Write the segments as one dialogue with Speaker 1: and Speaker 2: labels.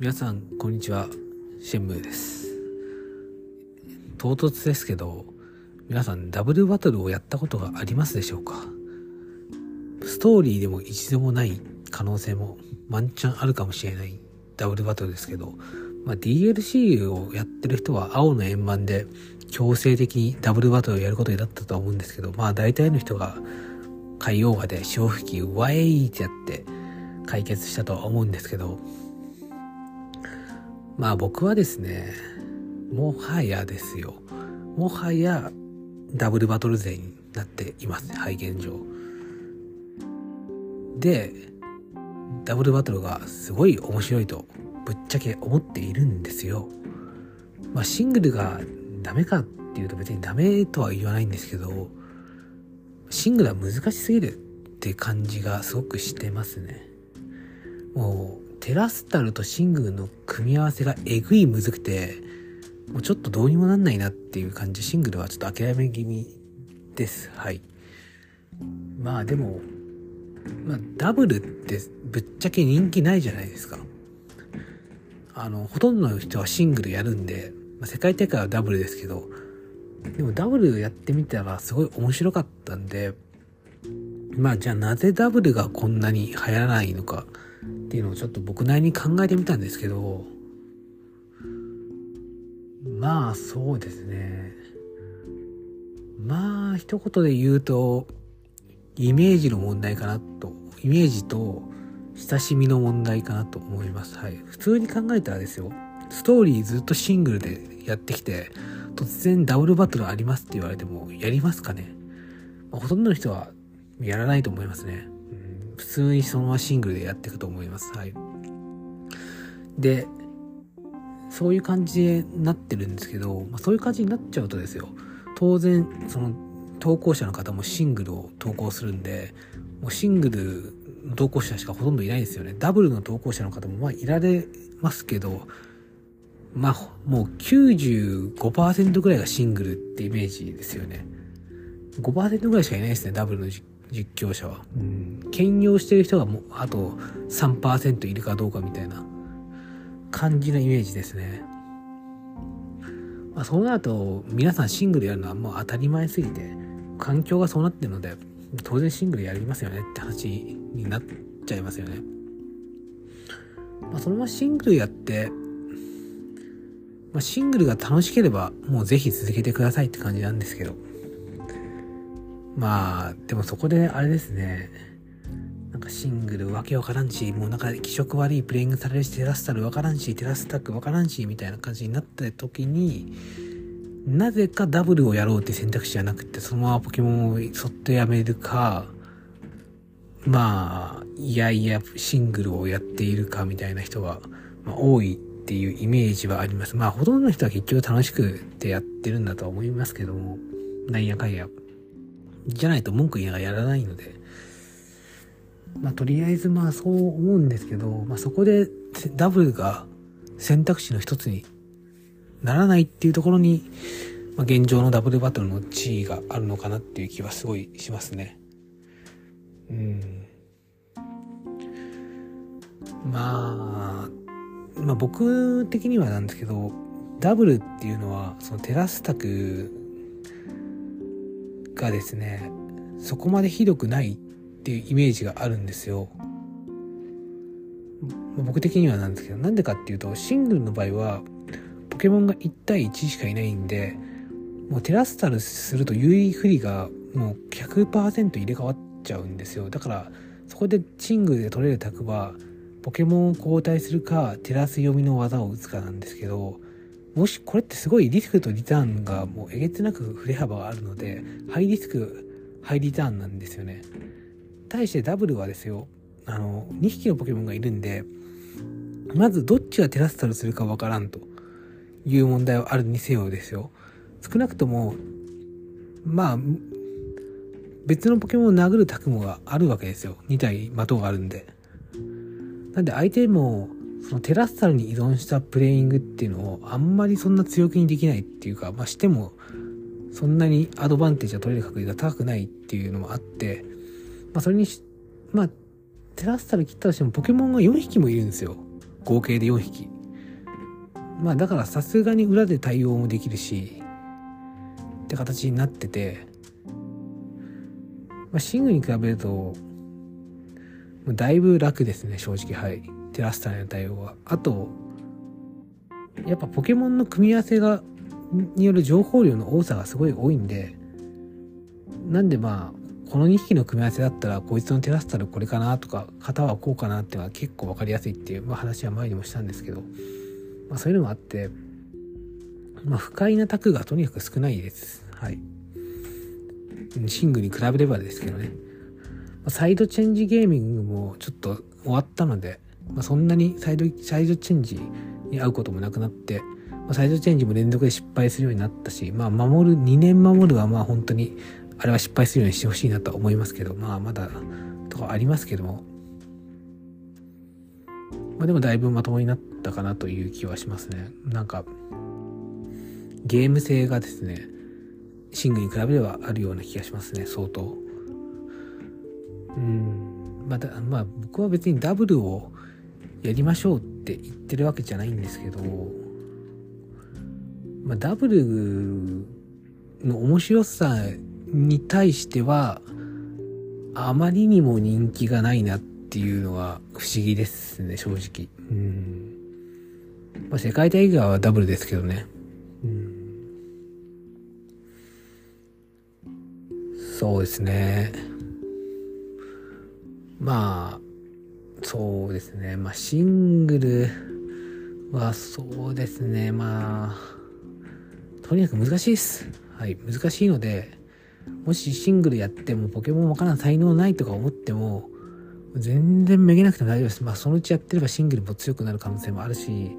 Speaker 1: 皆さんこんにちは。シェンムーです。唐突ですけど皆さんダブルバトルをやったことがありますでしょうか？ストーリーでも一度もない可能性もワンチャンあるかもしれないダブルバトルですけど、まあ、DLC をやってる人は青の円盤で強制的にダブルバトルをやることになったと思うんですけど、まあ大体の人が海洋画で潮吹きワイってやって解決したとは思うんですけど、まあ僕はですね、もはやですよ。もはやダブルバトル勢になっていますね、はい、現状。で、ダブルバトルがすごい面白いとぶっちゃけ思っているんですよ。まあシングルがダメかっていうと別にダメとは言わないんですけど、シングルは難しすぎるって感じがすごくしてますね。もう、テラスタルとシングルの組み合わせがえぐいむずくて、もうちょっとどうにもなんないなっていう感じ、シングルはちょっと諦め気味です。はい。まあでも、まあダブルってぶっちゃけ人気ないじゃないですか。あの、ほとんどの人はシングルやるんで、まあ、世界大会はダブルですけど、でもダブルやってみたらすごい面白かったんで、まあじゃあなぜダブルがこんなに流行らないのかっていうのをちょっと僕なりに考えてみたんですけど、まあそうですね。まあ一言で言うと、イメージの問題かなと、イメージと親しみの問題かなと思います。はい。普通に考えたらですよ。ストーリーずっとシングルでやってきて、突然ダブルバトルありますって言われても、やりますかね、ま、ほとんどの人はやらないと思いますね。普通にそのままシングルでやっていくと思います。はい。で、そういう感じになってるんですけど、まあ、そういう感じになっちゃうとですよ、当然、その、投稿者の方もシングルを投稿するんで、もうシングルの投稿者しかほとんどいないですよね。ダブルの投稿者の方もまあいられますけど、まあ、もう95%ぐらいがシングルってイメージですよね。5%ぐらいしかいないですね、ダブルの実況者は。うん。兼用してる人がもう、あと3%いるかどうかみたいな感じのイメージですね。まあ、そうなると、皆さんシングルやるのはもう当たり前すぎて、環境がそうなってるので、当然シングルやりますよねって話になっちゃいますよね。まあ、そのままシングルやって、まあ、シングルが楽しければ、もうぜひ続けてくださいって感じなんですけど。まあ、でもそこであれですね。なんかシングルわけわからんし、もうなんか気色悪いプレイングされるし、テラスタルわからんし、テラスタックわからんし、みたいな感じになった時に、なぜかダブルをやろうって選択肢じゃなくて、そのままポケモンをそっとやめるか、まあ、いやいや、シングルをやっているかみたいな人が、まあ、多いっていうイメージはあります。まあ、ほとんどの人は結局楽しくってやってるんだとは思いますけども、なんやかんや。じゃないと文句言いながらやらないので、まあ、とりあえずまあそう思うんですけど、まあ、そこでダブルが選択肢の一つにならないっていうところに、まあ、現状のダブルバトルの地位があるのかなっていう気はすごいしますね。うん。まあ、まあ僕的にはなんですけど、ダブルっていうのは、そのテラスタクがですね、そこまでひどくないっていうイメージがあるんですよ。僕的にはなんですけど、なんでかっていうと、シングルの場合は、ポケモンが1対1しかいないんで、もうテラスタルすると優位不利がもう100%入れ替わっちゃうんですよ。だから、そこでシングルで取れる卓は、ポケモンを交代するか、テラス読みの技を打つかなんですけど、もしこれってすごいリスクとリターンがもうえげつなく振れ幅があるので、ハイリスク、ハイリターンなんですよね。対してダブルはですよ、あの、2匹のポケモンがいるんで、まずどっちがテラスタルするかわからんという問題はあるにせよですよ。少なくとも、まあ、別のポケモンを殴るタクモがあるわけですよ。2体的があるんで。なんで相手も、そのテラスタルに依存したプレイングっていうのをあんまりそんな強気にできないっていうか、まあしても、そんなにアドバンテージが取れる確率が高くないっていうのもあって、まあそれにし、まあ、テラスタル切ったとしてもポケモンが4匹もいるんですよ。合計で4匹。まあだからさすがに裏で対応もできるし、って形になってて、まあ、シングに比べると、だいぶ楽ですね、正直。はい。テラスターの対応は。あと、やっぱポケモンの組み合わせが、による情報量の多さがすごい多いんで、なんでまあ、この2匹の組み合わせだったら、こいつのテラスタルこれかなとか、型はこうかなっていうのは結構わかりやすいっていう、まあ、話は前にもしたんですけど、まあそういうのもあって、まあ不快なタクがとにかく少ないです。はい。シングに比べればですけどね。サイドチェンジゲーミングもちょっと終わったので、まあ、そんなにサイド、サイドチェンジに会うこともなくなって、まあ、サイドチェンジも連続で失敗するようになったし、まあ、守る、2年守るはまあ本当に、あれは失敗するようにしてほしいなと思いますけど、まあまだ、とかありますけども、まあでもだいぶまともになったかなという気はしますね。なんか、ゲーム性がですね、シングに比べればあるような気がしますね、相当。うん。まあ、だまあ、僕は別にダブルをやりましょうって言ってるわけじゃないんですけど、まあ、ダブルの面白さに対しては、あまりにも人気がないなっていうのは不思議ですね、正直。うん。まあ、世界大会はダブルですけどね。うん。そうですね。まあ、そうですね。まあ、シングルはそうですね。まあ、とにかく難しいです。はい。難しいので、もしシングルやってもポケモンわからん才能ないとか思っても、全然めげなくても大丈夫です。まあ、そのうちやってればシングルも強くなる可能性もあるし、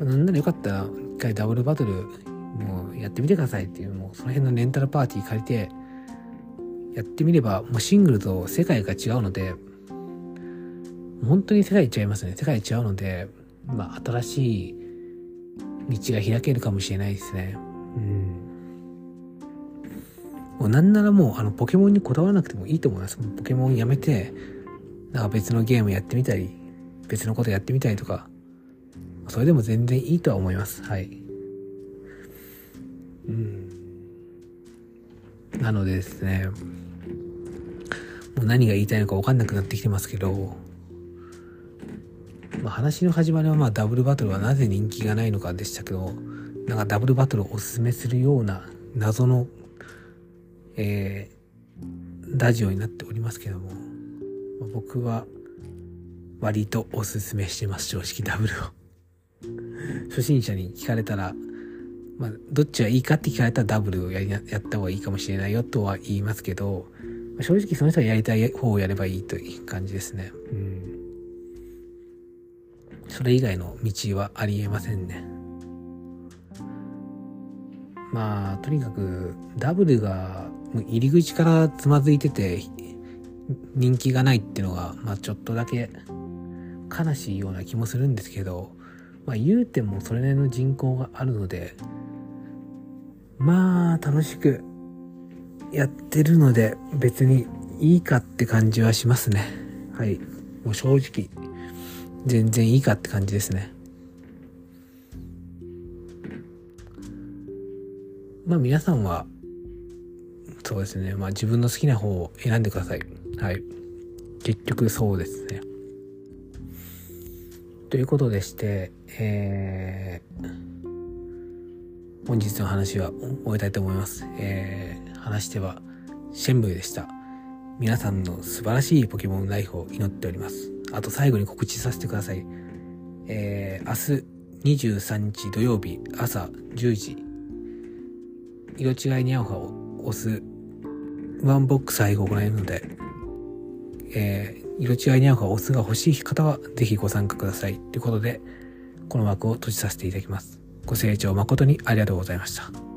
Speaker 1: まあ、なんならよかったら一回ダブルバトルもうやってみてくださいっていう、もうその辺のレンタルパーティー借りて、やってみれば、もうシングルと世界が違うので、本当に世界違いますね。世界違うので、まあ、新しい道が開けるかもしれないですね。うん。もうなんならもう、あの、ポケモンにこだわらなくてもいいと思います。ポケモンやめて、なんか別のゲームやってみたり、別のことやってみたりとか、それでも全然いいとは思います。はい。うん。なのでですね、もう何が言いたいのか分かんなくなってきてますけど、まあ、話の始まりはまあダブルバトルはなぜ人気がないのかでしたけど、なんかダブルバトルをおすすめするような謎の、えー、ラジオになっておりますけども、まあ、僕は割とおすすめしてます、正直ダブルを。初心者に聞かれたら、まあ、どっちがいいかって聞かれたらダブルをやりやった方がいいかもしれないよとは言いますけど、まあ、正直その人がやりたい方をやればいいという感じですね。うん。それ以外の道はありえませんね。まあ、とにかく、ダブルが入り口からつまずいてて、人気がないっていうのが、まあちょっとだけ悲しいような気もするんですけど、まあ言うてもそれなりの人口があるので、まあ、楽しくやってるので、別にいいかって感じはしますね。はい。もう正直、全然いいかって感じですね。まあ皆さんは、そうですね。まあ自分の好きな方を選んでください。はい。結局そうですね。ということでして、えー、本日の話は終えたいと思います。えー、話してはシェンブーでした。皆さんの素晴らしいポケモンライフを祈っております。あと最後に告知させてください。えー、明日23日土曜日朝10時、色違いに合う葉を押すワンボックス配布を行えるので、えー、色違いに合う葉を押すが欲しい方はぜひご参加ください。ということで、この枠を閉じさせていただきます。ご清聴誠にありがとうございました。